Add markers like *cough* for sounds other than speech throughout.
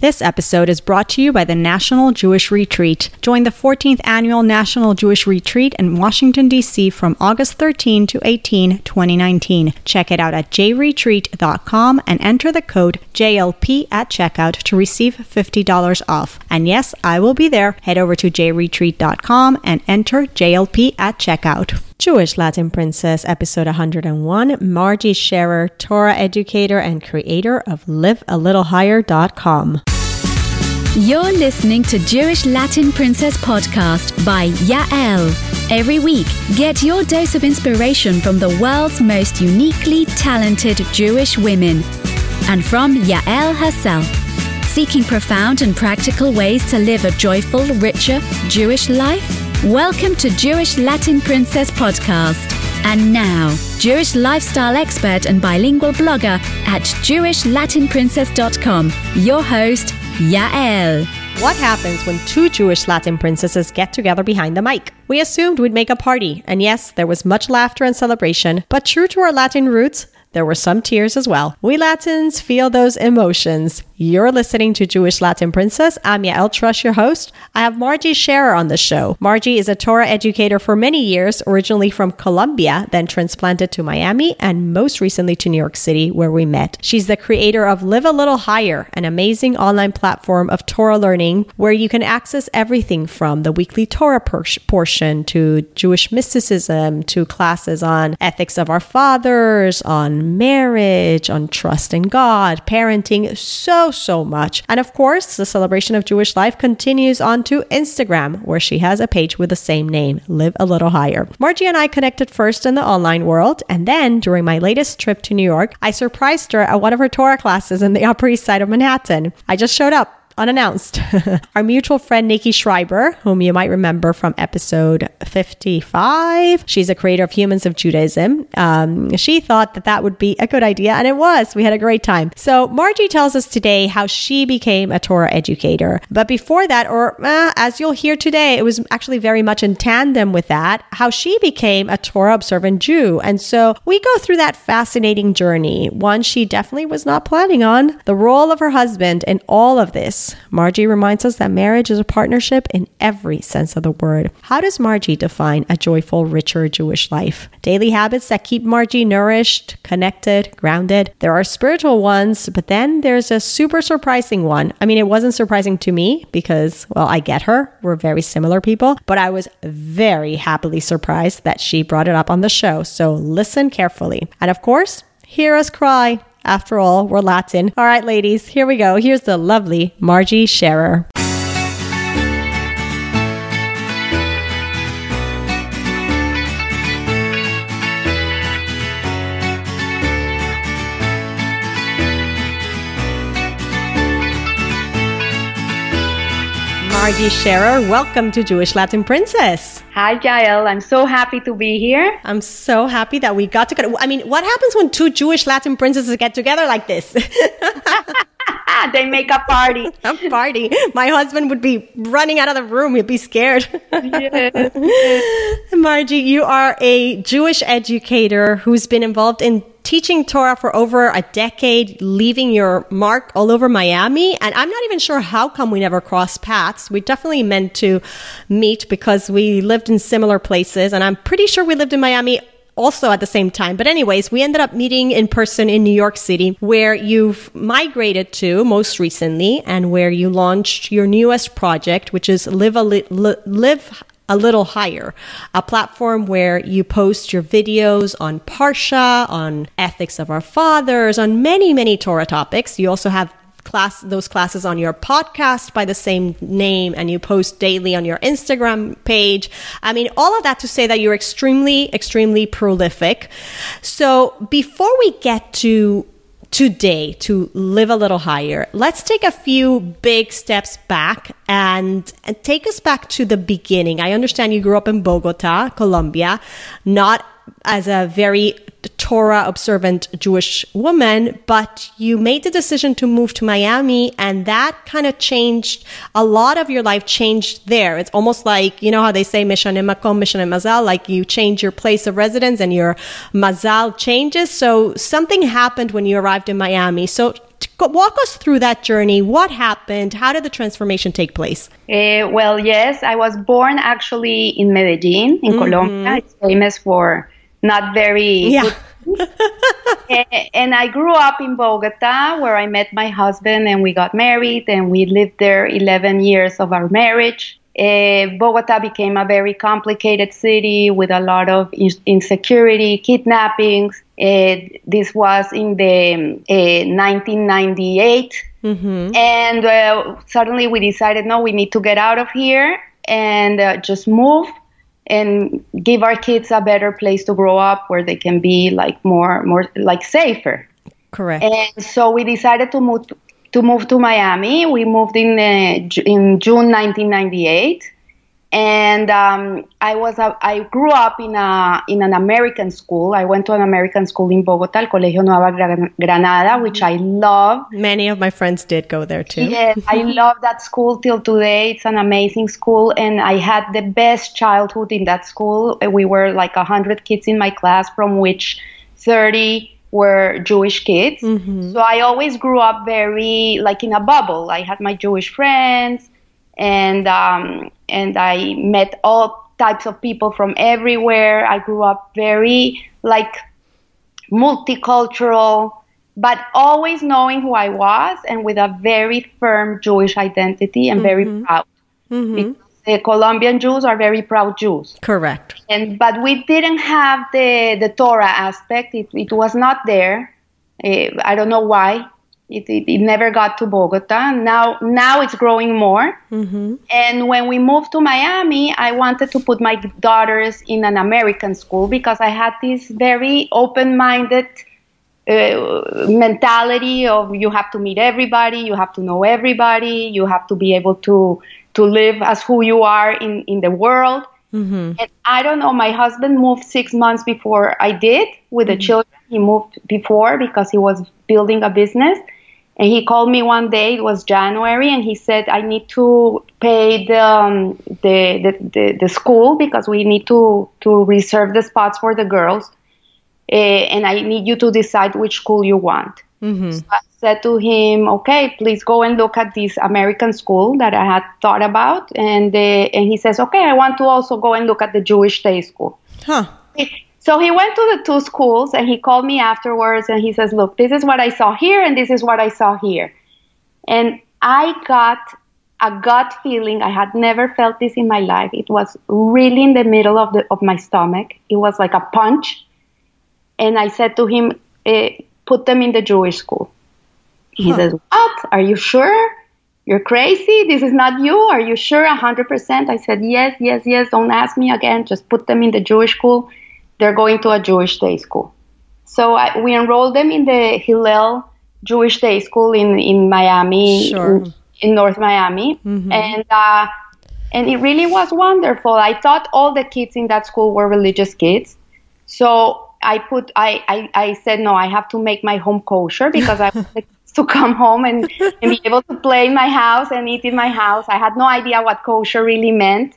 This episode is brought to you by the National Jewish Retreat. Join the 14th Annual National Jewish Retreat in Washington, D.C. from August 13 to 18, 2019. Check it out at jretreat.com and enter the code JLP at checkout to receive $50 off. And yes, I will be there. Head over to jretreat.com and enter JLP at checkout. Jewish Latin Princess, episode 101. Margie Scherer, Torah educator and creator of livealittlehigher.com. You're listening to Jewish Latin Princess podcast by Yael. Every week, get your dose of inspiration from the world's most uniquely talented Jewish women and from Yael herself. Seeking profound and practical ways to live a joyful, richer Jewish life? Welcome to Jewish Latin Princess Podcast. And now, Jewish lifestyle expert and bilingual blogger at JewishLatinPrincess.com, your host, Yael. What happens when two Jewish Latin princesses get together behind the mic? We assumed we'd make a party, and yes, there was much laughter and celebration, but true to our Latin roots, there were some tears as well. We Latins feel those emotions. You're listening to Jewish Latin Princess. I'm Yael Trusch, your host. I have Margie Scherer on the show. Margie is a Torah educator for many years, originally from Colombia, then transplanted to Miami, and most recently to New York City, where we met. She's the creator of Live a Little Higher, an amazing online platform of Torah learning where you can access everything from the weekly Torah portion to Jewish mysticism to classes on ethics of our fathers, on marriage, on trust in God, parenting, so, so much. And of course, the celebration of Jewish life continues on to Instagram, where she has a page with the same name, Live a Little Higher. Margie and I connected first in the online world, and then during my latest trip to New York, I surprised her at one of her Torah classes in the Upper East Side of Manhattan. I just showed up unannounced. *laughs* Our mutual friend Nikki Schreiber, whom you might remember from episode 55, she's a creator of Humans of Judaism. Um, she thought that that would be a good idea, and it was. We had a great time. So Margie tells us today how she became a Torah educator. But before that, or uh, as you'll hear today, it was actually very much in tandem with that, how she became a Torah observant Jew. And so we go through that fascinating journey, one she definitely was not planning on, the role of her husband in all of this Margie reminds us that marriage is a partnership in every sense of the word. How does Margie define a joyful, richer Jewish life? Daily habits that keep Margie nourished, connected, grounded. There are spiritual ones, but then there's a super surprising one. I mean, it wasn't surprising to me because, well, I get her. We're very similar people, but I was very happily surprised that she brought it up on the show. So listen carefully. And of course, hear us cry. After all, we're Latin. All right, ladies, here we go. Here's the lovely Margie Scherer. Margie Scherer, welcome to Jewish Latin Princess. Hi, Yael. I'm so happy to be here. I'm so happy that we got to. I mean, what happens when two Jewish Latin princesses get together like this? *laughs* *laughs* they make a party. *laughs* a party. My husband would be running out of the room. He'd be scared. Margie, you are a Jewish educator who's been involved in teaching Torah for over a decade, leaving your mark all over Miami. And I'm not even sure how come we never crossed paths. We definitely meant to meet because we lived in similar places. And I'm pretty sure we lived in Miami also at the same time. But anyways, we ended up meeting in person in New York City where you've migrated to most recently and where you launched your newest project, which is Live a li- Live a little higher, a platform where you post your videos on Parsha, on ethics of our fathers, on many, many Torah topics. You also have class those classes on your podcast by the same name and you post daily on your Instagram page. I mean all of that to say that you're extremely extremely prolific. So before we get to today to live a little higher, let's take a few big steps back and, and take us back to the beginning. I understand you grew up in Bogota, Colombia, not as a very Torah observant Jewish woman, but you made the decision to move to Miami and that kind of changed a lot of your life changed there. It's almost like, you know how they say Mishanim Makom, Mishanim Mazal, like you change your place of residence and your Mazal changes. So something happened when you arrived in Miami. So walk us through that journey. What happened? How did the transformation take place? Uh, well, yes, I was born actually in Medellin, in mm-hmm. Colombia. It's famous for not very yeah. *laughs* and I grew up in Bogota where I met my husband and we got married and we lived there 11 years of our marriage. Uh, Bogota became a very complicated city with a lot of insecurity, kidnappings. Uh, this was in the uh, 1998. Mm-hmm. And uh, suddenly we decided, no, we need to get out of here and uh, just move and give our kids a better place to grow up where they can be like more more like safer. Correct. And so we decided to move to move to Miami. We moved in uh, in June 1998 and um, I was a, I grew up in a in an American school. I went to an American school in Bogota, Colegio Nueva Granada, which I love. Many of my friends did go there too. Yes, I *laughs* love that school till today. It's an amazing school, and I had the best childhood in that school. We were like hundred kids in my class, from which thirty were Jewish kids. Mm-hmm. So I always grew up very like in a bubble. I had my Jewish friends and um, and I met all types of people from everywhere. I grew up very like multicultural, but always knowing who I was and with a very firm Jewish identity and mm-hmm. very proud. Mm-hmm. The Colombian Jews are very proud Jews. Correct. And but we didn't have the the Torah aspect. It, it was not there. Uh, I don't know why. It, it, it, never got to Bogota. Now, now it's growing more. Mm-hmm. And when we moved to Miami, I wanted to put my daughters in an American school because I had this very open-minded uh, mentality of you have to meet everybody, you have to know everybody, you have to be able to to live as who you are in in the world. Mm-hmm. And I don't know. My husband moved six months before I did with the mm-hmm. children. He moved before because he was building a business and he called me one day, it was January, and he said, I need to pay the, um, the, the, the, the, school because we need to, to reserve the spots for the girls. Uh, and I need you to decide which school you want. Mm-hmm. So I said to him, okay, please go and look at this American school that I had thought about. And, uh, and he says, okay, I want to also go and look at the Jewish day school. Huh. So he went to the two schools and he called me afterwards and he says, Look, this is what I saw here and this is what I saw here. And I got a gut feeling. I had never felt this in my life. It was really in the middle of, the, of my stomach. It was like a punch. And I said to him, eh, Put them in the Jewish school. He huh. says, What? Are you sure? You're crazy? This is not you? Are you sure 100%? I said, Yes, yes, yes. Don't ask me again. Just put them in the Jewish school they're going to a Jewish day school. So I, we enrolled them in the Hillel Jewish Day School in in Miami, sure. in, in, North Miami, mm-hmm. and uh, and it really was wonderful. I thought all the kids in that school were religious kids, so I put I I, I said no, I have to make my home kosher *laughs* because I to come home and, and be able to play in my house and eat in my house. I had no idea what kosher really meant.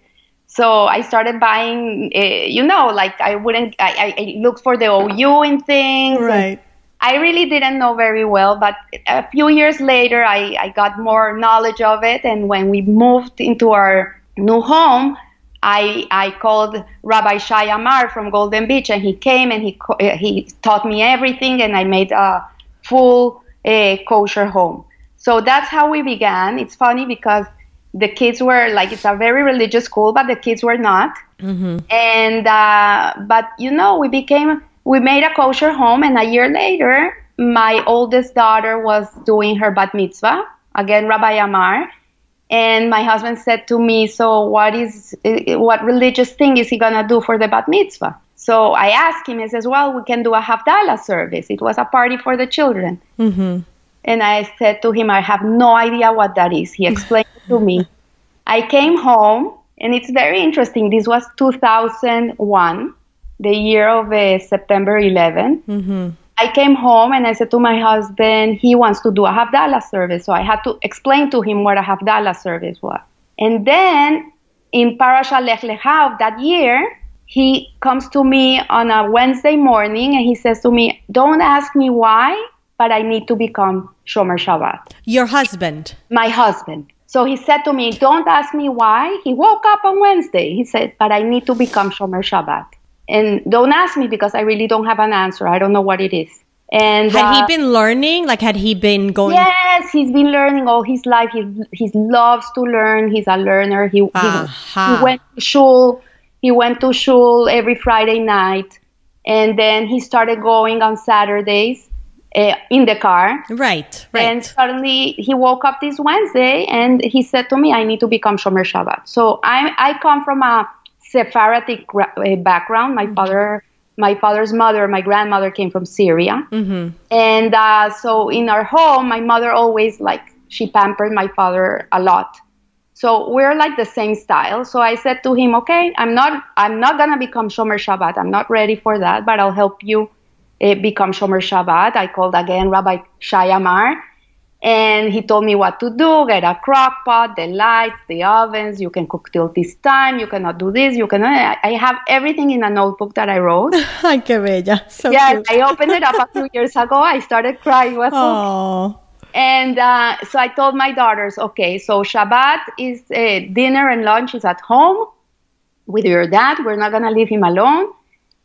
So I started buying, uh, you know, like I wouldn't, I, I looked for the OU in things. Right. I really didn't know very well, but a few years later, I, I got more knowledge of it. And when we moved into our new home, I, I called Rabbi Shai Amar from Golden Beach, and he came and he, he taught me everything, and I made a full uh, kosher home. So that's how we began. It's funny because the kids were like it's a very religious school but the kids were not. Mm-hmm. and uh, but you know we became we made a kosher home and a year later my oldest daughter was doing her bat mitzvah again rabbi amar. And my husband said to me so what is what religious thing is he going to do for the bat mitzvah? So i asked him he says well we can do a havdalah service. It was a party for the children. Mm-hmm. And I said to him, I have no idea what that is. He explained to me. *laughs* I came home, and it's very interesting. This was 2001, the year of uh, September 11. Mm-hmm. I came home and I said to my husband, he wants to do a Havdalah service. So I had to explain to him what a Havdalah service was. And then in Parasha Lech Lecha of that year, he comes to me on a Wednesday morning and he says to me, Don't ask me why, but I need to become Shomer Shabbat. Your husband. My husband. So he said to me, Don't ask me why. He woke up on Wednesday. He said, But I need to become Shomer Shabbat. And don't ask me because I really don't have an answer. I don't know what it is. And Had uh, he been learning? Like, had he been going? Yes, he's been learning all his life. He he loves to learn. He's a learner. He Aha. he, he went to shul. He went to shul every Friday night, and then he started going on Saturdays uh, in the car. Right, right. And suddenly he woke up this Wednesday and he said to me, "I need to become Shomer Shabbat." So I I come from a Sephardic uh, background. My father, my father's mother, my grandmother came from Syria, and uh, so in our home, my mother always like she pampered my father a lot. So we're like the same style. So I said to him, "Okay, I'm not I'm not gonna become Shomer Shabbat. I'm not ready for that, but I'll help you." Uh, become Shomer Shabbat. I called again Rabbi Shai Amar, and he told me what to do: get a crock pot, the lights, the ovens. You can cook till this time. You cannot do this. You can. I have everything in a notebook that I wrote. *laughs* Ay, qué bella. So yes, cute. I opened it up a few years ago. I started crying. Was so Oh, and uh, so I told my daughters, okay, so Shabbat is uh, dinner and lunch is at home with your dad. We're not gonna leave him alone.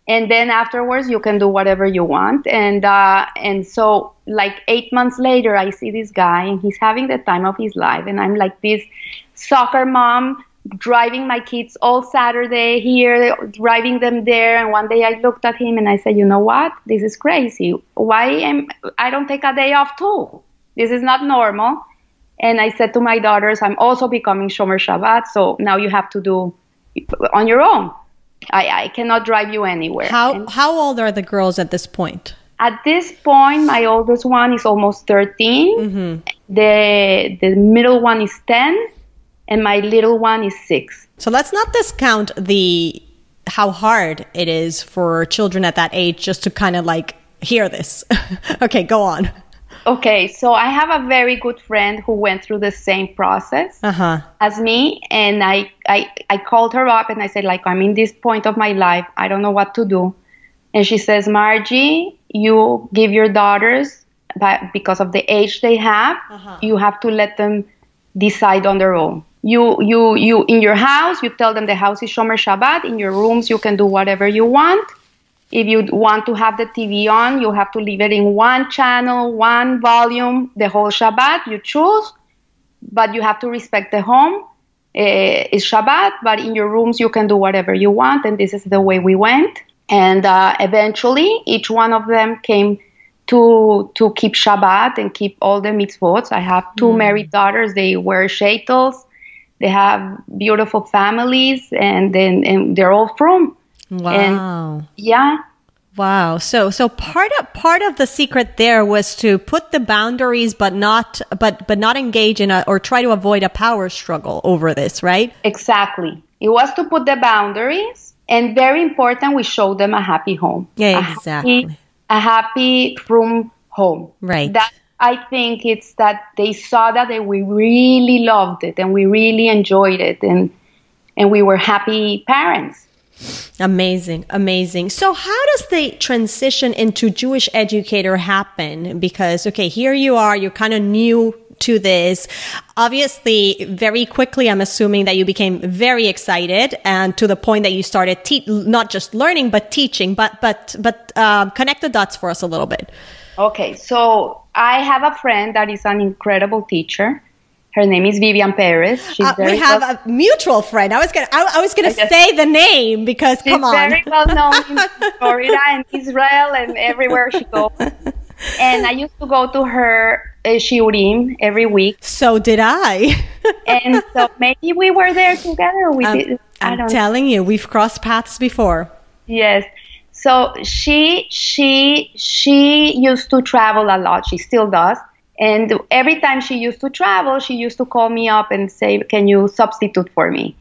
And then afterwards, you can do whatever you want. And uh, and so like eight months later, I see this guy, and he's having the time of his life, and I'm like this soccer mom driving my kids all Saturday here, driving them there. And one day I looked at him and I said, you know what? This is crazy. Why am I don't take a day off too? This is not normal. And I said to my daughters, I'm also becoming Shomer Shabbat, so now you have to do on your own. I, I cannot drive you anywhere. how And how old are the girls at this point? at this point, my oldest one is almost 13. Mm-hmm. The the middle one is 10, and my little one is six. So let's not discount the how hard it is for children at that age just to kind of like hear this. *laughs* okay, go on. Okay, so I have a very good friend who went through the same process. Uh huh. as me and I, I I called her up and I said like I'm in this point of my life I don't know what to do and she says Margie you give your daughters but because of the age they have you have to let them decide on their own you you you in your house you tell them the house is Shomer Shabbat in your rooms you can do whatever you want if you want to have the TV on you have to leave it in one channel one volume the whole Shabbat you choose but you have to respect the home. Uh, it's Shabbat, but in your rooms you can do whatever you want, and this is the way we went. And uh, eventually, each one of them came to to keep Shabbat and keep all the mitzvot. I have two married daughters; they wear shaitels. They have beautiful families, and then and they're all from. Wow. Yeah, Wow. So so part of part of the secret there was to put the boundaries but not but but not engage in a or try to avoid a power struggle over this, right? exactly. It was to put the boundaries, and very important, we show them a happy home. Yeah, A happy- exactly. a happy room home. Right. That I think it's that they saw that and we really loved it and we really enjoyed it and and we were happy parents. Amazing, amazing. So, how does the transition into Jewish educator happen? Because, okay, here you are, you're kind of new to this. Obviously, very quickly, I'm assuming that you became very excited and to the point that you started te- not just learning, but teaching. But, but, but, uh, connect the dots for us a little bit. Okay, so I have a friend that is an incredible teacher. Her name is Vivian Perez. She's Uh, very we have well, a mutual friend. I was gonna, I, I was gonna say the name because she's come on. very well known in *laughs* Florida and Israel and everywhere she goes. *laughs* And I used to go to her uh, shiurim every week. so did I. *laughs* And so maybe we were there together. We I'm, did. I I'm telling you, we've crossed paths before. Yes. So she she she used to travel a lot. She still does. And every time she used to travel, she used to call me up and say, "Can you substitute for me?"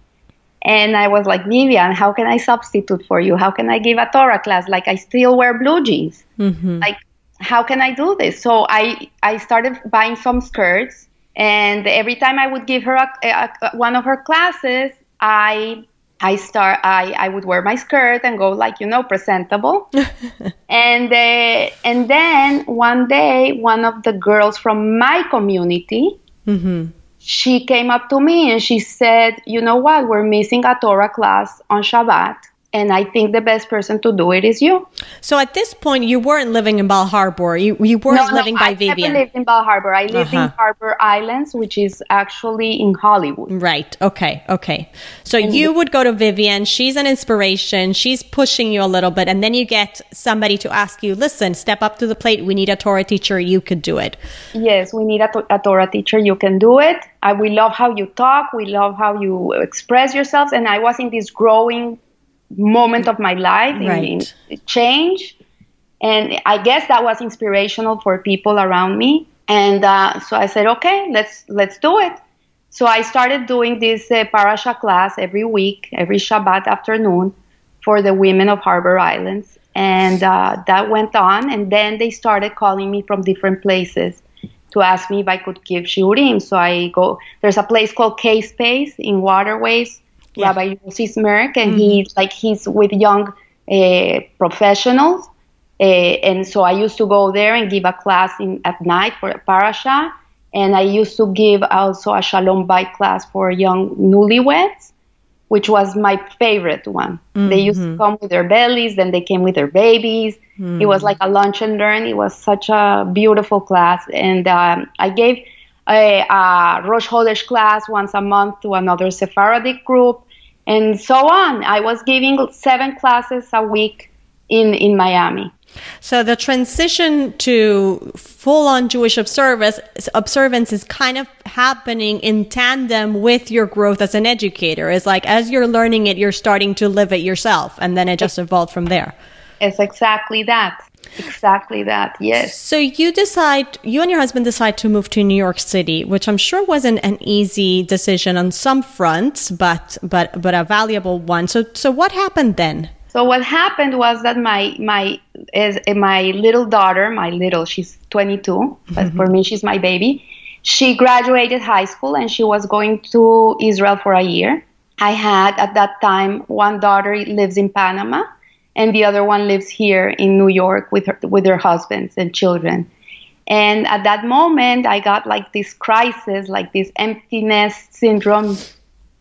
And I was like, "Vivian, how can I substitute for you? How can I give a Torah class? Like I still wear blue jeans. Mm-hmm. Like how can I do this?" So I I started buying some skirts, and every time I would give her a, a, a- one of her classes, I I start I, I would wear my skirt and go like you know presentable. *laughs* And uh, and then one day one of the girls from my community Mm-hmm. she came up to me and she said you know what? We're missing a Torah class on Shabbat and I think the best person to do it is you. So at this point, you weren't living in Bal Harbour. You you weren't no, living no, by I Vivian. never lived in Bal Harbour. I lived Uh-huh. in Harbour Islands, which is actually in Hollywood. Right. Okay. Okay. So you would go to Vivian. She's an inspiration. She's pushing you a little bit. And then you get somebody to ask you, listen, step up to the plate. We need a Torah teacher. You could do it. Yes, we need a, to- a Torah teacher. You can do it. I, we love how you talk. We love how you express yourselves. And I was in this growing moment of my life in, Right. in change. And I guess that was inspirational for people around me. And uh, so I said, okay, let's let's do it. So I started doing this uh, parasha class every week, every Shabbat afternoon, for the women of Harbor Islands, and uh, that went on. And then they started calling me from different places to ask me if I could give shiurim. So I go. There's a place called K Space in Waterways. Yeah. Rabbi Yossi Smirk, and he's like he's with young uh, professionals. Uh, and so I used to go there and give a class in, at night for a parasha. And I used to give also a shalom bait class for young newlyweds, which was my favorite one. They used to come with their bellies, then they came with their babies. It was like a lunch and learn. It was such a beautiful class. And um, I gave a, a Rosh Chodesh class once a month to another Sephardic group, and so on. I was giving seven classes a week in, in Miami. So the transition to full-on Jewish observance observance is kind of happening in tandem with your growth as an educator. It's like as you're learning it, you're starting to live it yourself, and then it just evolved from there. It's exactly that. Exactly that. Yes. So you decide, you and your husband decide to move to New York City, which I'm sure wasn't an easy decision on some fronts, but but but a valuable one. So so what happened then? So what happened was that my my is eh, my little daughter, my little, she's 22, but mm-hmm. for me she's my baby. She graduated high school and she was going to Israel for a year. I had at that time one daughter lives in Panama and the other one lives here in New York with her with her husbands and children. And at that moment, I got like this crisis, like this emptiness syndrome.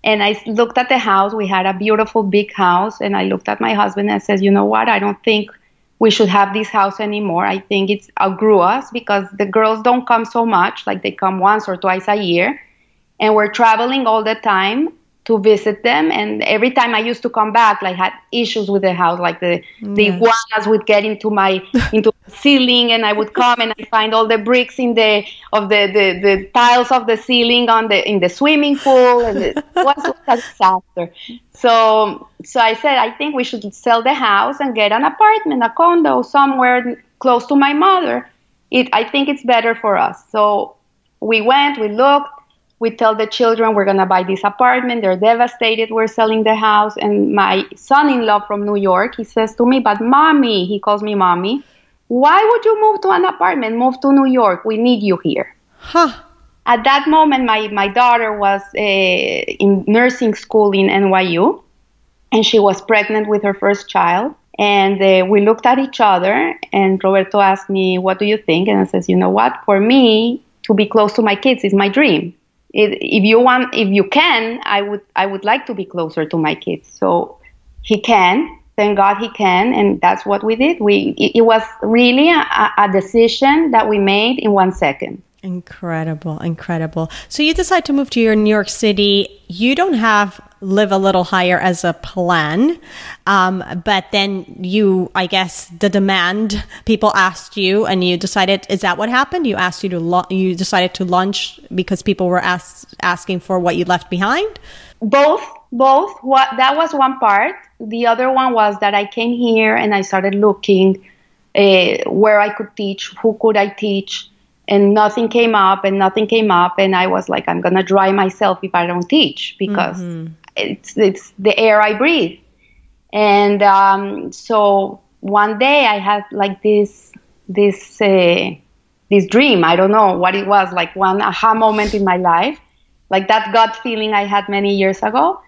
And I looked at the house. We had a beautiful big house. And I looked at my husband and said, you know what? I don't think we should have this house anymore. I think it's outgrew us because the girls don't come so much. Like they come once or twice a year. And we're traveling all the time to visit them. And every time I used to come back, like had issues with the house, like the the iguanas would get into my *laughs* into the ceiling, and I would come and I find all the bricks in the of the the, the tiles of the ceiling on the in the swimming pool, and it *laughs* was a disaster. So so I said I think we should sell the house and get an apartment, a condo somewhere close to my mother. It I think it's better for us. So we went, we looked we tell the children we're going to buy this apartment. They're devastated. We're selling the house. And my son-in-law from new york he says to me but mommy he calls me mommy why would you move to an apartment? Move to new york. We need you here. Huh. at that moment my, my daughter was uh, in nursing school in nyu and she was pregnant with her first child. And uh, we looked at each other and roberto asked me what do you think? And i says you know what? For me to be close to my kids is my dream it, if you want if you can i would i would like to be closer to my kids so he can thank god he can and that's what we did we it, it was really a, a decision that we made in one second Incredible, incredible. So you decide to move to your New York City. You don't have live a little higher as a plan, um, but then you, I guess, the demand people asked you, and you decided. Is that what happened? You asked you to lo- you decided to launch because people were asked asking for what you left behind. both both what that was one part the other one was that i came here and i started looking uh, where i could teach who could i teach and nothing came up and nothing came up and i was like i'm gonna dry myself if i don't teach because it's it's the air i breathe. And um, so one day i had like this this uh, this dream. I don't know what it was like one aha moment in my life like that gut feeling i had many years ago.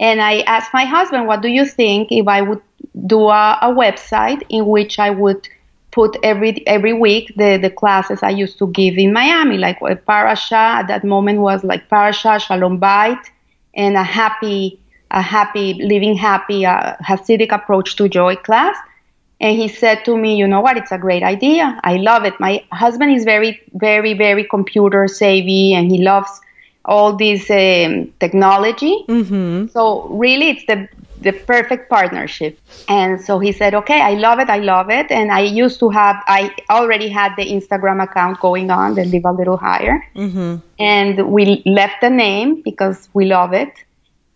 And I asked my husband, what do you think if I would do a, a website in which I would put every every week the, the classes I used to give in Miami, like a parasha at that moment was like parasha, shalom bait, and a happy, a happy, living happy, uh, Hasidic approach to joy class. And he said to me, you know what, it's a great idea. I love it. My husband is very, very, very computer savvy and he loves all this um, technology. Mm-hmm. So really, it's the the perfect partnership. And so he said, "Okay, I love it. I love it." And I used to have, I already had the Instagram account going on, the Live a Little Higher, Mm-hmm. and we left the name because we love it,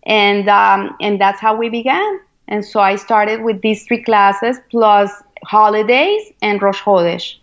and um, and that's how we began. And so I started with these three classes plus holidays and Rosh Chodesh.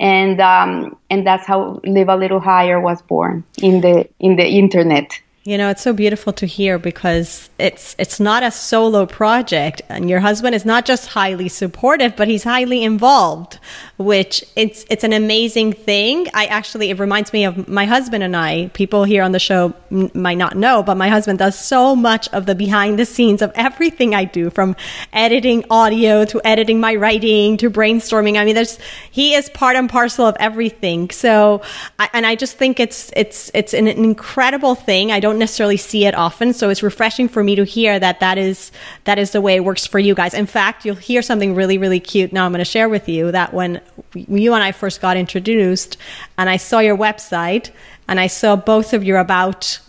And um, and that's how Live a Little Higher was born in the in the internet. You know, it's so beautiful to hear because it's it's not a solo project and your husband is not just highly supportive, but he's highly involved, which it's it's an amazing thing. I actually it reminds me of my husband and I. People here on the show might not know, but my husband does so much of the behind the scenes of everything I do from editing audio to editing my writing to brainstorming. I mean, there's he is part and parcel of everything. So, I, and I just think it's it's it's an incredible thing. I don't necessarily see it often, so it's refreshing for me to hear that that is that is the way it works for you guys. In fact, you'll hear something really really cute. Now I'm going to share with you that when you and I first got introduced, and I saw your website, and I saw both of your about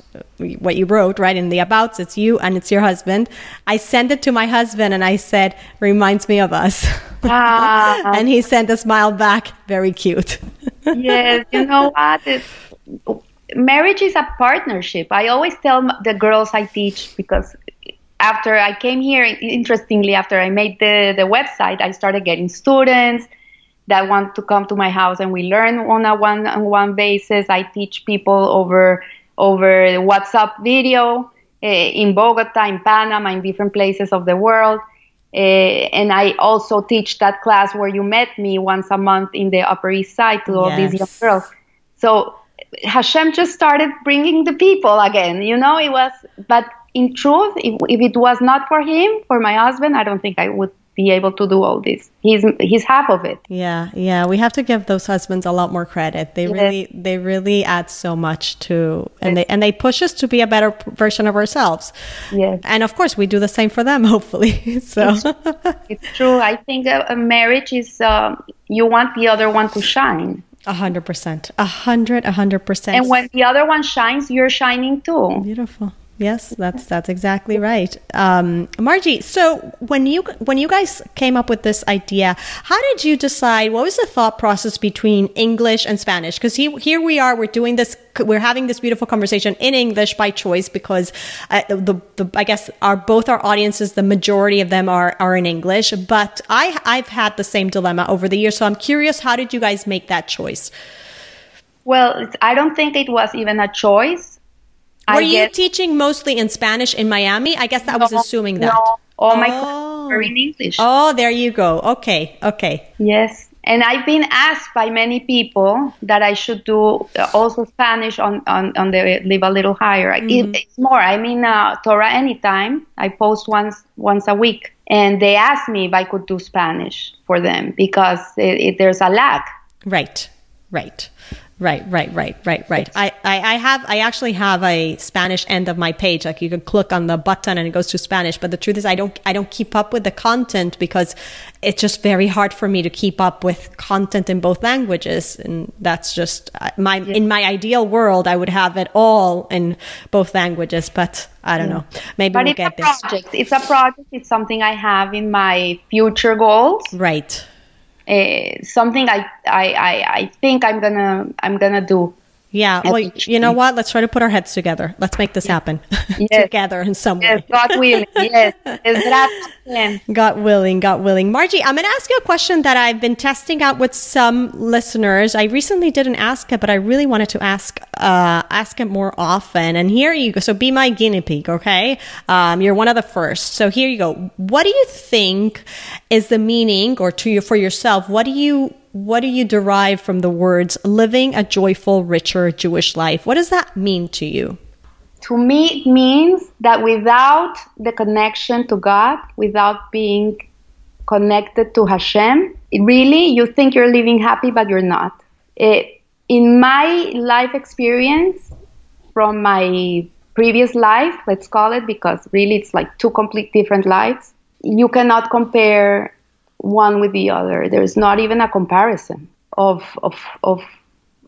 what you wrote right in the abouts it's you and it's your husband i sent it to my husband and i said reminds me of us Ah. *laughs* and he sent a smile back very cute *laughs* yes, you know what? It's, marriage is a partnership. I always tell the girls I teach because after I came here, interestingly, after I made the, the website, I started getting students that want to come to my house and we learn on a one on one basis. I teach people over over WhatsApp video uh, in Bogota, in Panama, in different places of the world. Uh, and I also teach that class where you met me once a month in the Upper East Side to all these young girls. So Hashem just started bringing the people again. You know, it was, but in truth, if, if it was not for him, for my husband, I don't think I would be able to do all this. He's he's half of it. Yeah, yeah, we have to give those husbands a lot more credit. They Yes. really, they really add so much to, and they and they push us to be a better version of ourselves. Yes. and of course, we do the same for them. *laughs* Hopefully, so It's true. I think a, a marriage is um, you want the other one to shine, a hundred percent, a hundred, a hundred percent. and when the other one shines, you're shining too. Beautiful. Yes, that's that's exactly right, um, Margie. So when you when you guys came up with this idea, how did you decide? What was the thought process between English and Spanish? Because he, here we are, we're doing this, we're having this beautiful conversation in English by choice because uh, the, the I guess our both our audiences, the majority of them are are in English. But I I've had the same dilemma over the years, so I'm curious, how did you guys make that choice? Well, I don't think it was even a choice. Were I you guess- teaching mostly in Spanish in Miami? I guess I was No, assuming that. No, all my Oh. classes were in English. Oh, there you go. Okay, okay. Yes. And I've been asked by many people that I should do uh, also Spanish on, on, on the Live a Little Higher. It, it's more. I mean, uh, Torah Anytime. I post once once a week. And they asked me if I could do Spanish for them because it, it, there's a lag. Right, right, right, right, right, right, right. I, I, I have, I actually have a Spanish end of my page. Like you can click on the button and it goes to Spanish. But the truth is, I don't, I don't keep up with the content because it's just very hard for me to keep up with content in both languages. And that's just uh, my, in my ideal world, I would have it all in both languages. But I don't know. Maybe But we'll it's a get there. project. It's a project. It's something I have in my future goals. Right. Uh, something I, I, I, I think I'm gonna I'm gonna do. Yeah. Well, you know what? Let's try to put our heads together. Let's make this happen *laughs* Yes. together in some Yes, way. God willing. Yes. Esdras, *laughs* God willing, God willing. Margie, I'm going to ask you a question that I've been testing out with some listeners. I recently didn't ask it, but I really wanted to ask uh, ask it more often. And here you go. So be my guinea pig, okay? Um, you're one of the first. So here you go. What do you think is the meaning, or to you for yourself? What do you what do you derive from the words living a joyful, richer Jewish life? What does that mean to you? to me, it means that without the connection to God, without being connected to Hashem, really, you think you're living happy, but you're not. It, in my life experience, from my previous life, let's call it, because really it's like two complete different lives, you cannot compare one with the other. There's not even a comparison of, of, of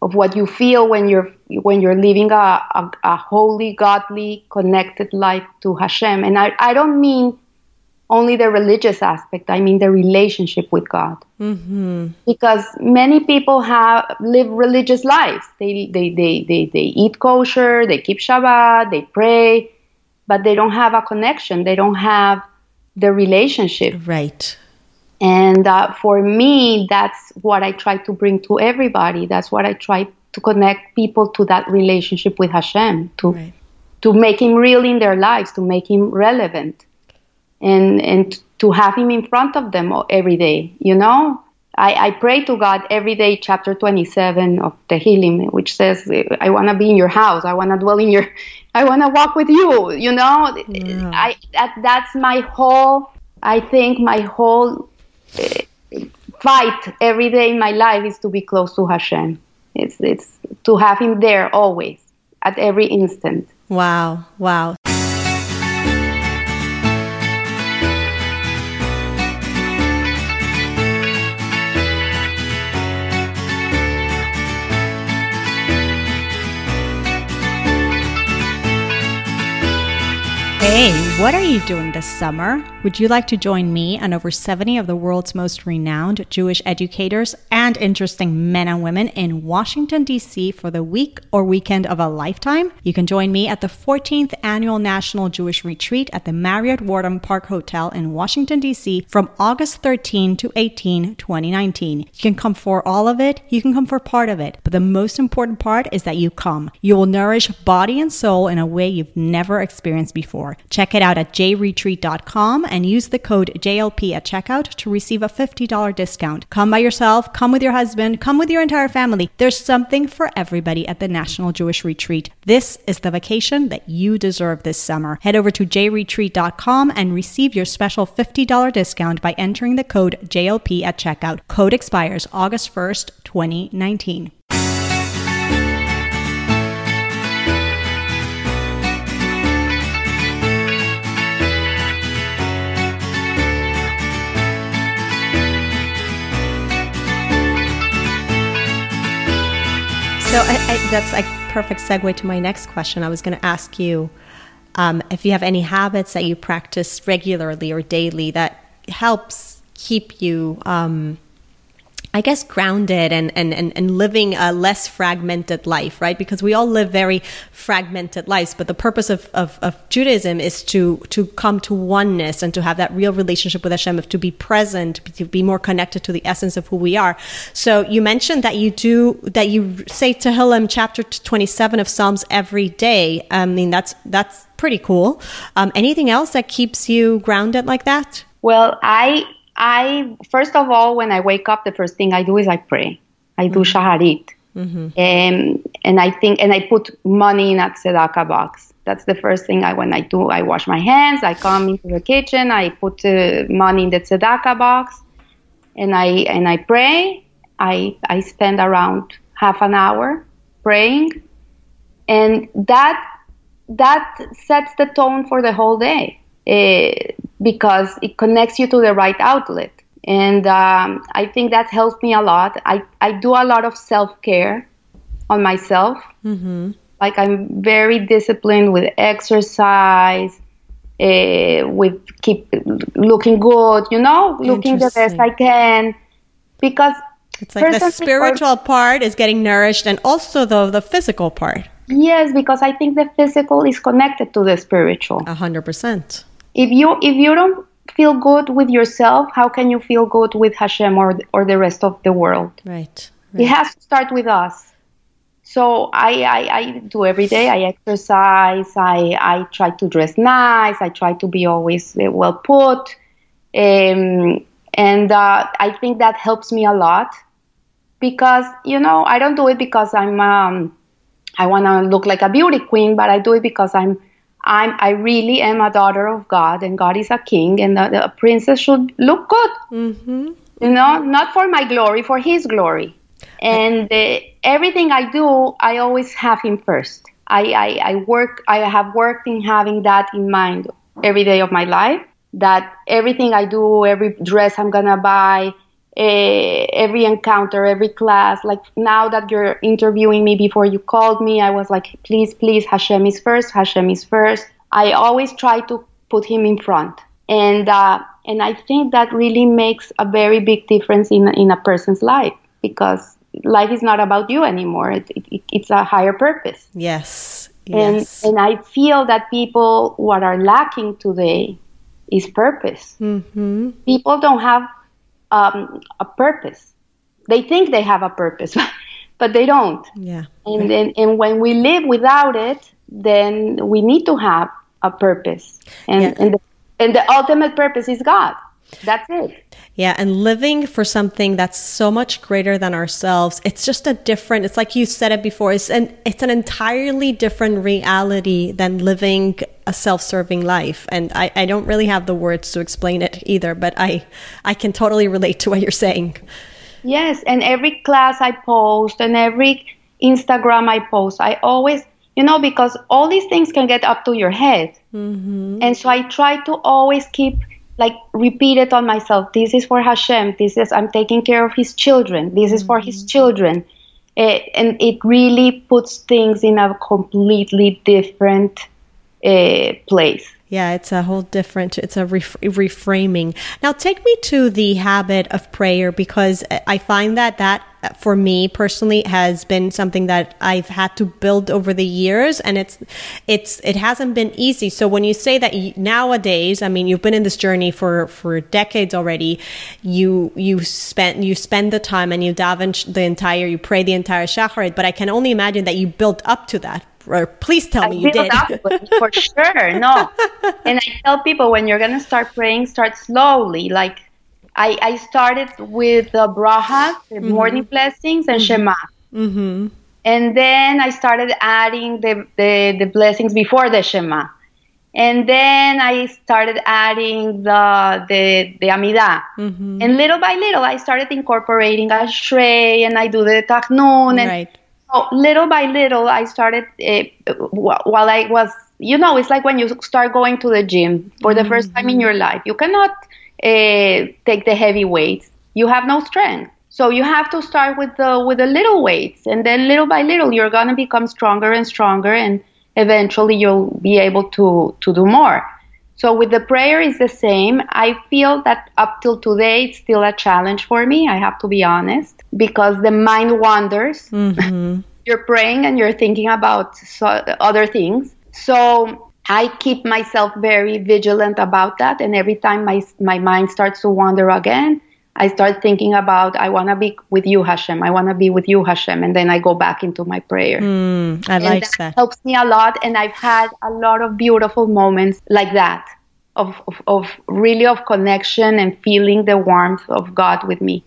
of what you feel when you're when you're living a, a, a, holy, godly, connected life to Hashem. And I, I don't mean only the religious aspect. I mean the relationship with God. Mm-hmm. Because many people have live religious lives. They, they, they, they, they eat kosher, they keep Shabbat, they pray, but they don't have a connection. They don't have the relationship. Right. And uh, for me, that's what I try to bring to everybody. That's what I try to connect people to that relationship with Hashem, to right. to make Him real in their lives, to make Him relevant, and and to have Him in front of them every day. You know, I, I pray to God every day. Chapter twenty seven of Tehillim, which says, "I want to be in your house. I want to dwell in your. I want to walk with you." You know, yeah. I that, that's my whole. I think my whole fight every day in my life is to be close to Hashem. It's it's to have Him there always, at every instant. Wow! Wow! Hey, what are you doing this summer? Would you like to join me and over 70 of the world's most renowned Jewish educators and interesting men and women in Washington, D.C. for the week or weekend of a lifetime? You can join me at the 14th Annual National Jewish Retreat at the Marriott Wardman Park Hotel in Washington, D.C. from August 13 to 18, 2019. You can come for all of it, you can come for part of it, but the most important part is that you come. You will nourish body and soul in a way you've never experienced before. Check it out at jretreat.com and use the code JLP at checkout to receive a $50 discount. Come by yourself, come with your husband, come with your entire family. There's something for everybody at the National Jewish Retreat. This is the vacation that you deserve this summer. Head over to jretreat.com and receive your special $50 discount by entering the code JLP at checkout. Code expires August 1st, 2019. So I, I, that's a perfect segue to my next question. I was going to ask you um, if you have any habits that you practice regularly or daily that helps keep you um, I guess grounded and, and, and, and living a less fragmented life, right? Because we all live very fragmented lives, but the purpose of, of, of, Judaism is to, to come to oneness and to have that real relationship with Hashem, of to be present, to be more connected to the essence of who we are. So you mentioned that you do, that you say Tehillim chapter 27 of Psalms every day. I mean, that's, that's pretty cool. Um, anything else that keeps you grounded like that? Well, I I first of all, when I wake up, the first thing I do is I pray. I do mm-hmm. shaharit, mm-hmm. and and I think and I put money in a tzedakah box. That's the first thing I when I do. I wash my hands. I come into the kitchen. I put uh, money in the tzedakah box, and I and I pray. I I spend around half an hour praying, and that that sets the tone for the whole day. Uh, because it connects you to the right outlet. And um, I think that helps me a lot. I, I do a lot of self care on myself. Mm-hmm. Like I'm very disciplined with exercise, uh, with keep looking good, you know, looking the best I can. Because it's like the spiritual part is getting nourished and also the, the physical part. Yes, because I think the physical is connected to the spiritual. A hundred percent if you if you don't feel good with yourself, how can you feel good with Hashem or or the rest of the world? Right. right. It has to start with us. So I, I, I do every day. I exercise. I, I try to dress nice. I try to be always uh, well put. Um, and uh, I think that helps me a lot because, you know, I don't do it because I'm um, I want to look like a beauty queen, but I do it because I'm I'm I really am a daughter of God, and God is a king, and the, the princess should look good. Mm-hmm. You know, not for my glory, for His glory. And uh, everything I do, I always have Him first. I, I, I work. I have worked in having that in mind every day of my life. That everything I do, every dress I'm gonna buy, uh, every encounter, every class. Like now that you're interviewing me before you called me, I was like, please, please, Hashem is first. Hashem is first. I always try to put him in front, and uh, and I think that really makes a very big difference in in a person's life because life is not about you anymore. It, it, it's a higher purpose. Yes. Yes. And and I feel that people what are lacking today is purpose. Mm-hmm. People don't have um, a purpose. They think they have a purpose, *laughs* but they don't. Yeah. And, and and when we live without it, then we need to have a purpose. And yeah. and, the, and the ultimate purpose is God. That's it. Yeah, and living for something that's so much greater than ourselves. It's just a different. It's like you said it before. It's an it's an entirely different reality than living a self-serving life. And I, I don't really have the words to explain it either, but I I can totally relate to what you're saying. Yes, and every class I post and every Instagram I post, I always you know because all these things can get up to your head, mm-hmm. and so I try to always keep like repeat it on myself. This is for Hashem. This is I'm taking care of His children. This is for His mm-hmm. children, uh, and it really puts things in a completely different uh, place. Yeah, it's a whole different, it's a ref- reframing. Now, take me to the habit of prayer because I find that that for me personally has been something that I've had to build over the years and it's it's it hasn't been easy so when you say that nowadays I mean you've been in this journey for for decades already you you spend you spend the time and you daven the entire you pray the entire shacharit but I can only imagine that you built up to that or please tell me you did. for sure, no. *laughs* and I tell people when you're gonna start praying, start slowly. Like I, I started with the braha, the mm-hmm. morning blessings, and mm-hmm. Shema. Mm-hmm. And then I started adding the, the, the blessings before the Shema. And then I started adding the the, the Amidah. Mm-hmm. And little by little, I started incorporating Ashrei, and I do the Tachnun. And right so little by little, I started uh, while I was, you know, it's like when you start going to the gym for the first time in your life. You cannot uh, take the heavy weights. You have no strength. So you have to start with the with the little weights, and then little by little, you're gonna become stronger and stronger, and eventually you'll be able to to do more. So with the prayer is the same. I feel that up till today it's still a challenge for me. I have to be honest because the mind wanders. Mm-hmm. *laughs* you're praying and you're thinking about so, other things. So I keep myself very vigilant about that. And every time my, my mind starts to wander again, I start thinking about, I want to be with you, Hashem. I want to be with you, Hashem. And then I go back into my prayer. Mm, I and like that, that. helps me a lot. And I've had a lot of beautiful moments like that of, of, of really of connection and feeling the warmth of God with me.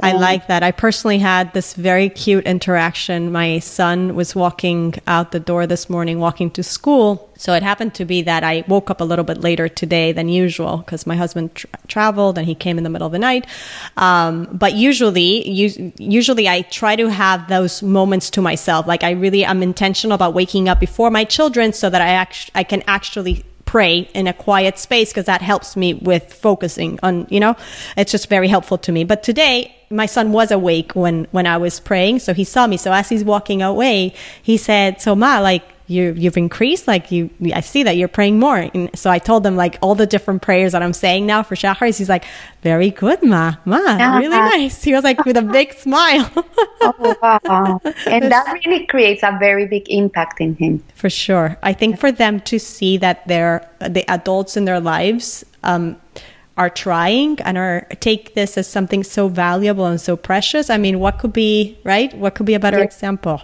I like that. I personally had this very cute interaction. My son was walking out the door this morning, walking to school. So it happened to be that I woke up a little bit later today than usual because my husband tra- traveled and he came in the middle of the night. Um, but usually, usually I try to have those moments to myself. Like I really, I'm intentional about waking up before my children so that I act- I can actually pray in a quiet space because that helps me with focusing on, you know, it's just very helpful to me. But today, my son was awake when, when I was praying. So he saw me. So as he's walking away, he said, so Ma, like, you you've increased? Like you i see that you're praying more. And so i told them like all the different prayers that i'm saying now for shachar he's like very good ma. Ma yeah. really nice. He was like with a big smile. *laughs* Oh wow. And that really creates a very big impact in him. For sure. I think for them to see that they're the adults in their lives um, are trying and are take this as something so valuable and so precious i mean what could be right what could be a better yes. example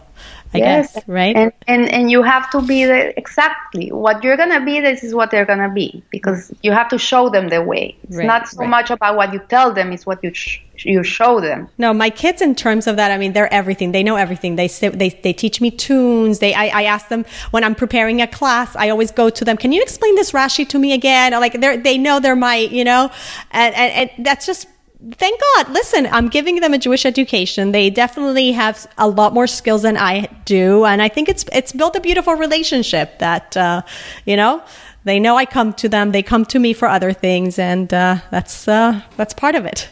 I yes. guess, right? And, and and you have to be the, exactly what you're gonna be. This is what they're gonna be because you have to show them the way. It's right, not so right. much about what you tell them; it's what you sh- you show them. No, my kids, in terms of that, I mean, they're everything. They know everything. They they they teach me tunes. They I, I ask them when I'm preparing a class. I always go to them. Can you explain this Rashi to me again? Like they they know they're my you know, and, and, and that's just thank God. Listen, I'm giving them a Jewish education. They definitely have a lot more skills than I do, and I think it's it's built a beautiful relationship that uh, you know they know I come to them. They come to me for other things, and uh, that's uh, that's part of it.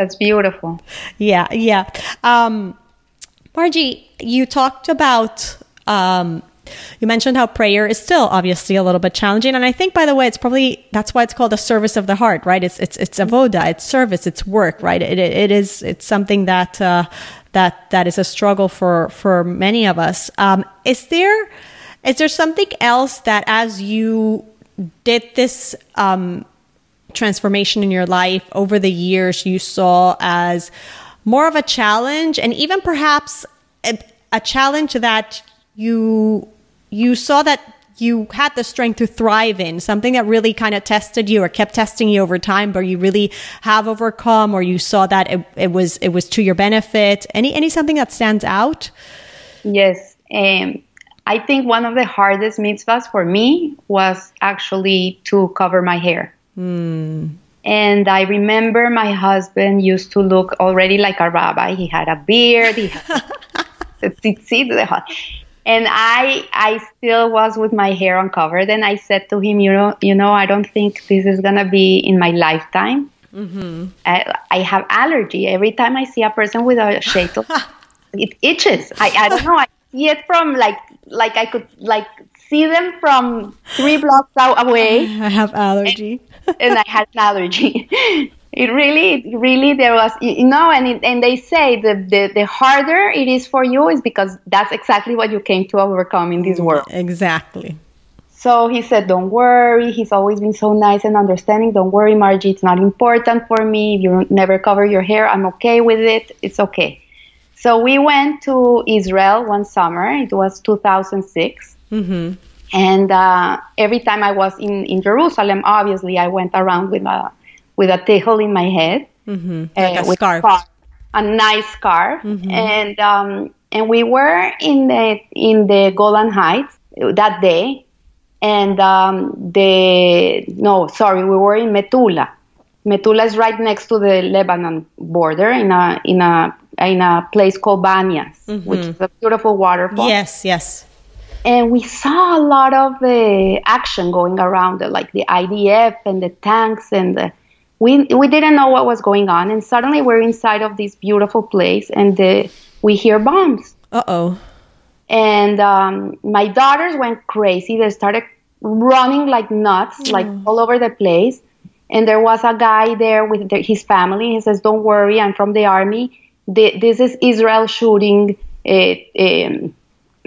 That's beautiful. Yeah, yeah. Um, Margie, you talked about. Um, you mentioned how prayer is still obviously a little bit challenging, and I think, by the way, it's probably that's why it's called a service of the heart, right? It's it's it's avoda, it's service, it's work, right? It it, it is it's something that uh, that that is a struggle for for many of us. Um, is there is there something else that as you did this um, transformation in your life over the years you saw as more of a challenge and even perhaps a, a, challenge that you you saw that you had the strength to thrive in something that really kind of tested you or kept testing you over time but you really have overcome or you saw that it, it was it was to your benefit. Any any something that stands out? Yes um, i think one of the hardest mitzvahs for me was actually to cover my hair Mm. And I remember my husband used to look already like a rabbi. He had a beard, he had *laughs* a tzitzit, and I I still was with my hair uncovered. And I said to him, you know, you know, I don't think this is gonna be in my lifetime. Mm-hmm. I, I have allergy. Every time I see a person with a sheitel, *laughs* it itches. I, I don't know. I see it from like like I could like see them from three blocks out away. I have allergy. And, and I had an allergy. It really, really, there was, you know, and it, and they say the, the the harder it is for you is because that's exactly what you came to overcome in this mm, world. Exactly. So he said, "Don't worry." He's always been so nice and understanding. Don't worry, Margie. It's not important for me. If you never cover your hair, I'm okay with it. It's okay. So we went to Israel one summer. It was 2006. Mm-hmm. And uh, every time I was in, in Jerusalem, obviously I went around with a with a tichel in my head, mm-hmm. like uh, a scarf, a nice scarf, mm-hmm. and um, and we were in the in the Golan Heights that day, and um, the no, sorry, we were in Metula. Metula is right next to the Lebanon border in a in a in a place called Banyas, mm-hmm. which is a beautiful waterfall. Yes, yes and we saw a lot of the action going around like the IDF and the tanks and the, we we didn't know what was going on. And suddenly we're inside of this beautiful place and the, we hear bombs. Uh-oh. And um, my daughters went crazy. They started running like nuts mm. like all over the place. And there was a guy there with the, his family. He says don't worry i'm from the army. The, this is israel shooting uh, um,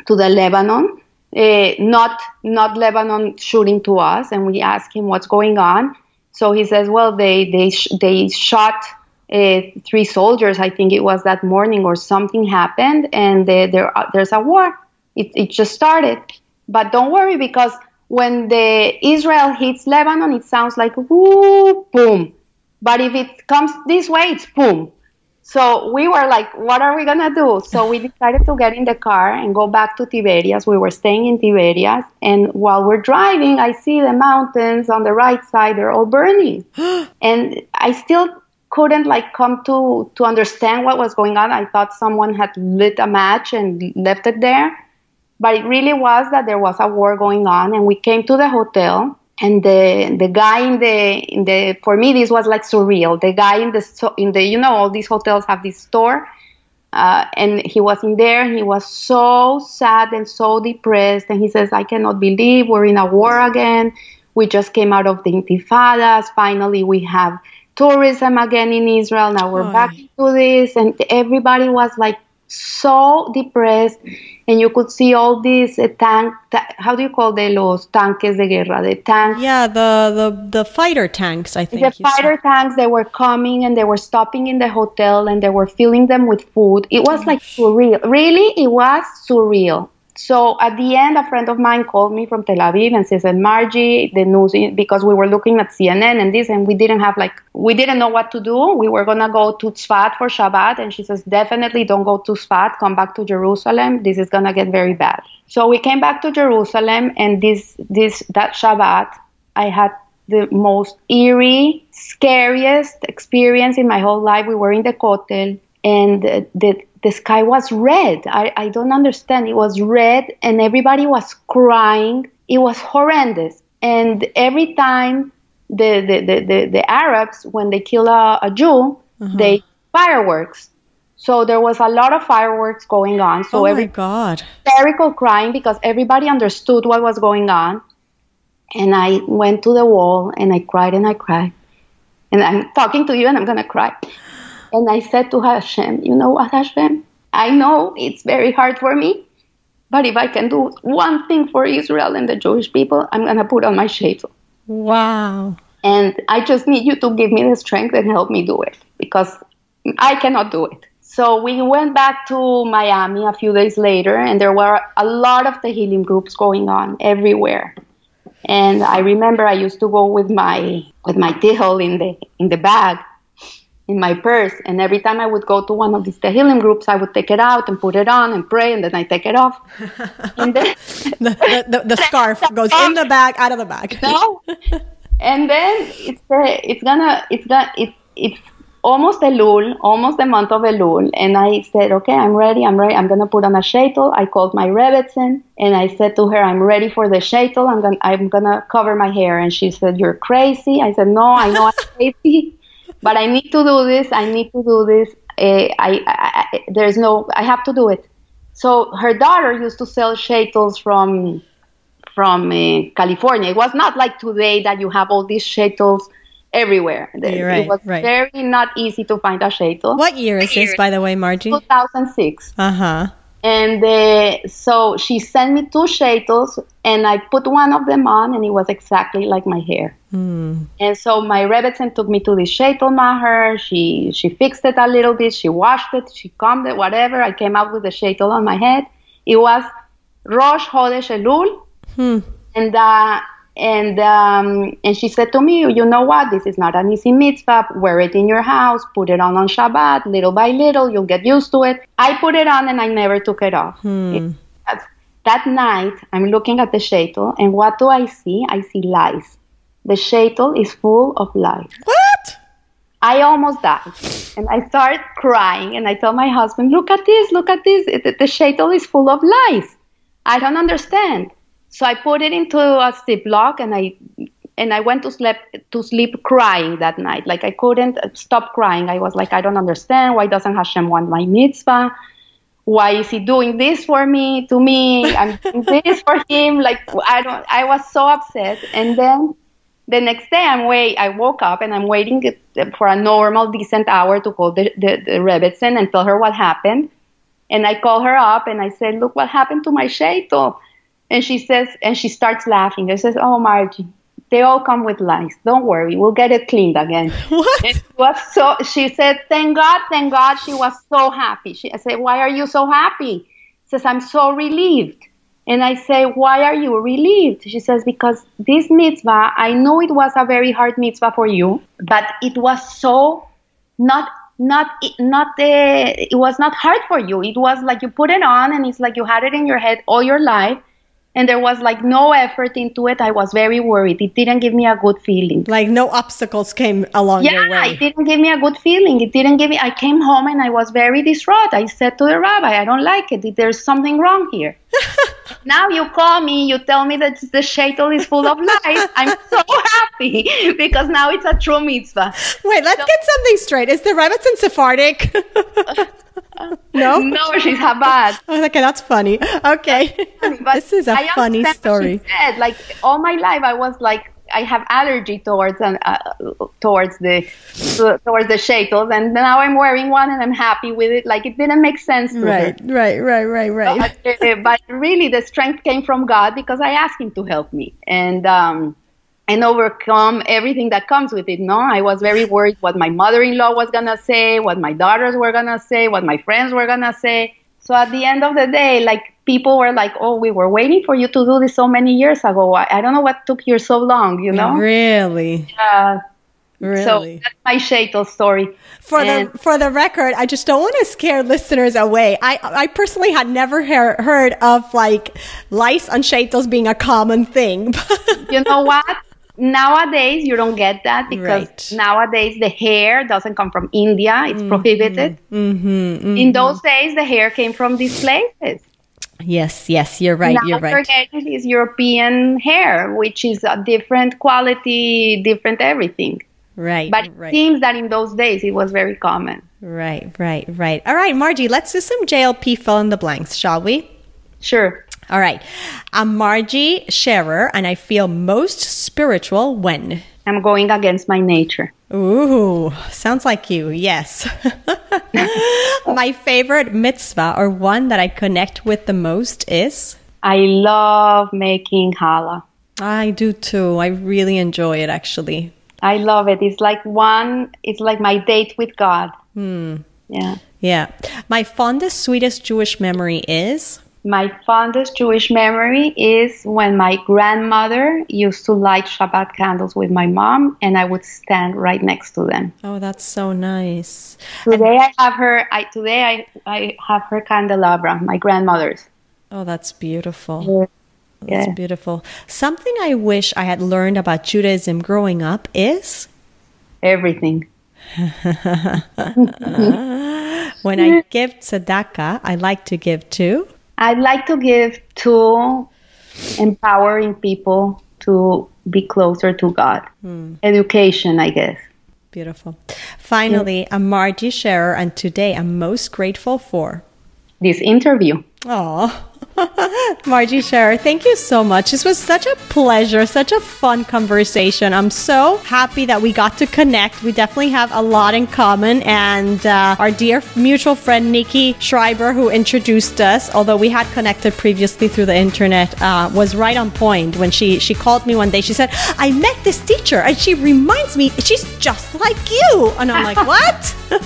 to the lebanon uh, not not Lebanon shooting to us, and we ask him what's going on. So he says, well, they they sh- they shot uh, three soldiers. I think it was that morning, or something happened, and they, there uh, there's a war. It it just started, but don't worry because when the Israel hits Lebanon, it sounds like whoo boom, but if it comes this way, it's boom. So we were like, what are we gonna do? So we decided to get in the car and go back to Tiberias. We were staying in Tiberias, and while we're driving, I see the mountains on the right side; they're all burning, *gasps* and I still couldn't like come to to understand what was going on. I thought someone had lit a match and left it there, but it really was that there was a war going on. And we came to the hotel, and the the guy in the in the for me this was like surreal. The guy in the in the you know all these hotels have this store, uh, and he was in there. He was so sad and so depressed, and he says, "I cannot believe we're in a war again. We just came out of the intifadas. Finally, we have." tourism again in Israel. Now we're oh. back to this, and everybody was like so depressed and you could see all these uh, tank ta- how do you call them los tanques de guerra? The tanks. Yeah the the, the fighter tanks i think the fighter said. tanks they were coming and they were stopping in the hotel and they were filling them with food. It was like surreal. Really it was surreal so at the end, a friend of mine called me from Tel Aviv and said, Margie, the news, because we were looking at CNN and this, and we didn't have like, we didn't know what to do. We were going to go to Tzfat for Shabbat. And she says, definitely don't go to Tzfat. Come back to Jerusalem. This is going to get very bad. So we came back to Jerusalem and this, this, that Shabbat, I had the most eerie, scariest experience in my whole life. We were in the Kotel and the, the the sky was red. I, I don't understand. It was red and everybody was crying. It was horrendous. And every time the, the, the, the, the Arabs, when they kill a, a Jew, Uh-huh. they fireworks. So there was a lot of fireworks going on. So oh every my God. hysterical crying because everybody understood what was going on. And I went to the wall and I cried and I cried. And I'm talking to you and I'm going to cry. And I said to Hashem, you know what, Hashem? I know it's very hard for me, but if I can do one thing for Israel and the Jewish people, I'm going to put on my shaitel. Wow. And I just need you to give me the strength and help me do it because I cannot do it. So we went back to Miami a few days later, and there were a lot of the healing groups going on everywhere. And I remember I used to go with my with my tichel in the in the bag, in my purse, and every time I would go to one of these healing groups, I would take it out and put it on and pray, and then I take it off. *laughs* and then The, the, the, the scarf goes in the bag, out of the bag. no. and then it's uh, it's gonna it's gonna it's it's almost Elul, almost the month of Elul, and I said, okay, I'm ready, I'm ready, I'm gonna put on a shaitel. I called my rebbetzin, and I said to her, I'm ready for the shaitel. I'm gonna I'm gonna cover my hair, and she said, you're crazy. I said, no, I know I'm crazy, *laughs* but I need to do this. I need to do this. Uh, I, I, I there's no I have to do it. So her daughter used to sell shaitels from from uh, California. It was not like today that you have all these shaitels everywhere. You're right, it was right. very not easy to find a shaitel. What year is this, by the way, Margie? 2006. Uh huh. And uh, so she sent me two shaitels, and I put one of them on, and it was exactly like my hair. Hmm. And so my rebbetzin took me to the shaitel macher. She she fixed it a little bit. She washed it. She combed it. Whatever. I came out with the shaitel on my head. It was Rosh Chodesh Elul, Hmm. and uh, and um, and she said to me, you know what? This is not an easy mitzvah. Wear it in your house. Put it on on Shabbat. Little by little, you'll get used to it. I put it on, and I never took it off. It- that- night, I'm looking at the shaitel, and what do I see? I see lies. The shaitel is full of lies. What? I almost died. And I started crying and I told my husband, look at this, look at this. The shaitel is full of lies. I don't understand. So I put it into a Ziploc and I and I went to sleep to sleep crying that night. Like I couldn't stop crying. I was like, I don't understand. Why doesn't Hashem want my mitzvah? Why is he doing this for me to me? I'm doing this for him. Like I don't I was so upset. And then the next day I'm wait I woke up and I'm waiting uh, for a normal decent hour to call the, the, the Rebbetzin and tell her what happened. And I call her up and I said, Look what happened to my shaitel. And she says and she starts laughing. I says, Oh Margie, they all come with lice. Don't worry, we'll get it cleaned again. *laughs* What? And she was so she said, Thank God, thank God. She was so happy. She I said, Why are you so happy? She says, I'm so relieved. And I say, Why are you relieved? She says, Because this mitzvah, I know it was a very hard mitzvah for you, but it was so not not not uh, it was not hard for you. It was like you put it on and it's like you had it in your head all your life and there was like no effort into it. I was very worried. It didn't give me a good feeling. Like no obstacles came along your Yeah, way. it didn't give me a good feeling. It didn't give me. I came home and I was very distraught. I said to the rabbi, "I don't like it. There's something wrong here." *laughs* now you call me, you tell me that the shaitel is full of lies. I'm so happy because now it's a true mitzvah. Wait, let's get something straight. Is the Rebbetzin Sephardic? *laughs* no? No, she's Chabad. Oh, okay, that's funny. Okay. But *laughs* this is a funny story. Said. Like all my life, I was like, I have allergy towards uh, uh, towards the towards the shackles, and now I'm wearing one, and I'm happy with it. Like it didn't make sense to me. Right, right, right, right, right. But, uh, but really, the strength came from God because I asked Him to help me and um, and overcome everything that comes with it. No, I was very worried what my mother-in-law was gonna say, what my daughters were gonna say, what my friends were gonna say. So at the end of the day, like people were like, "Oh, we were waiting for you to do this so many years ago. I, I don't know what took you so long." You know? Really? Uh, Really? So that's my Shaitel story. For And- the for the record, I just don't want to scare listeners away. I I personally had never hear, heard of like lice on shaitels being a common thing. *laughs* you know what? Nowadays, you don't get that because Right. nowadays the hair doesn't come from India; it's prohibited. mm-hmm, In those days, the hair came from these places. Yes, yes, you're right. now you're right. getting this European hair, which is a different quality, different everything. Right, But it right, seems that in those days it was very common. right, right, right. All right, Margie, let's do some JLP fill in the blanks, shall we? Sure. All right. I'm Margie Scherer, and I feel most spiritual when. I'm going against my nature. Ooh, sounds like you. Yes. *laughs* My favorite mitzvah or one that I connect with the most is I love making challah. I do too. I really enjoy it actually. I love it. It's like one, it's like my date with God. Hmm. Yeah. Yeah. My fondest, sweetest Jewish memory is My fondest Jewish memory is when my grandmother used to light Shabbat candles with my mom, and I would stand right next to them. Oh, that's so nice. Today I have her. I today I I have her candelabra, my grandmother's. Oh, that's beautiful. That's Yeah. beautiful. Something I wish I had learned about Judaism growing up is Everything. *laughs* when I *laughs* give tzedakah, I like to give to I'd like to give to empowering people to be closer to God. Hmm. Education, I guess. Beautiful. Finally, I'm Margie Scherer, and today I'm most grateful for. This interview. Oh, *laughs* Margie Scherer, thank you so much. This was such a pleasure, such a fun conversation. I'm so happy that we got to connect. We definitely have a lot in common. And uh, our dear mutual friend, Nikki Schreiber, who introduced us, although we had connected previously through the internet, uh, was right on point when she, she called me one day. She said, I met this teacher and she reminds me, she's just like you. And I'm like, what? *laughs*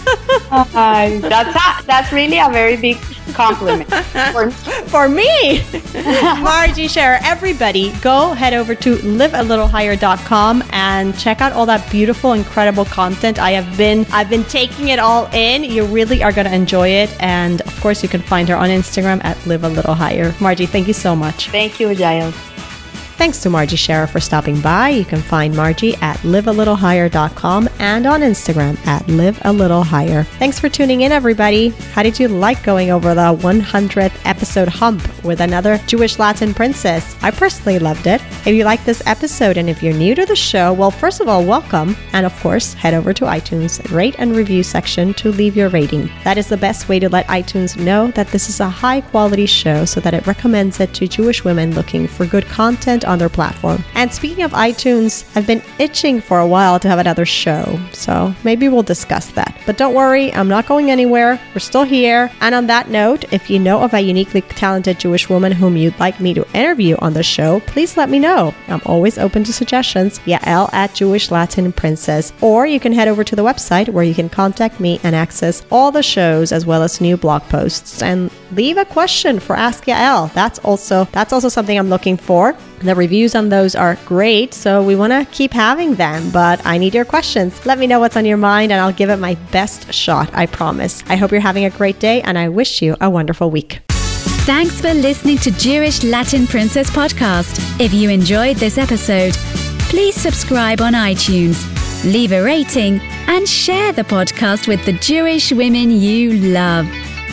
Uh, that's a, that's really a very big compliment. *laughs* For, for me. *laughs* Margie Scherer, everybody, go head over to livealittlehigher.com and check out all that beautiful, incredible content. I have been I've been taking it all in. You really are gonna enjoy it. And of course you can find her on Instagram at live a little higher. Margie, thank you so much. thank you, Yael. Thanks to Margie Scherer for stopping by. You can find Margie at livealittlehigher.com and on Instagram at live a little higher. Thanks for tuning in, everybody. How did you like going over the 100th episode hump with another Jewish Latin princess? I personally loved it. If you like this episode and if you're new to the show, well, first of all, welcome. And of course, head over to iTunes, rate and review section to leave your rating. That is the best way to let iTunes know that this is a high quality show so that it recommends it to Jewish women looking for good content on their platform. And speaking of iTunes, I've been itching for a while to have another show, so maybe we'll discuss that. But don't worry, I'm not going anywhere. We're still here. And on that note, if you know of a uniquely talented Jewish woman whom you'd like me to interview on the show, please let me know. I'm always open to suggestions. Yael at Jewish Latin Princess. Or you can head over to the website where you can contact me and access all the shows as well as new blog posts and leave a question for Ask Yael. That's also that's also something I'm looking for. The reviews on those are great, so we want to keep having them, but I need your questions. Let me know what's on your mind and I'll give it my best shot, I promise. I hope you're having a great day and I wish you a wonderful week. Thanks for listening to Jewish Latin Princess Podcast. If you enjoyed this episode, please subscribe on iTunes, leave a rating, and share the podcast with the Jewish women you love.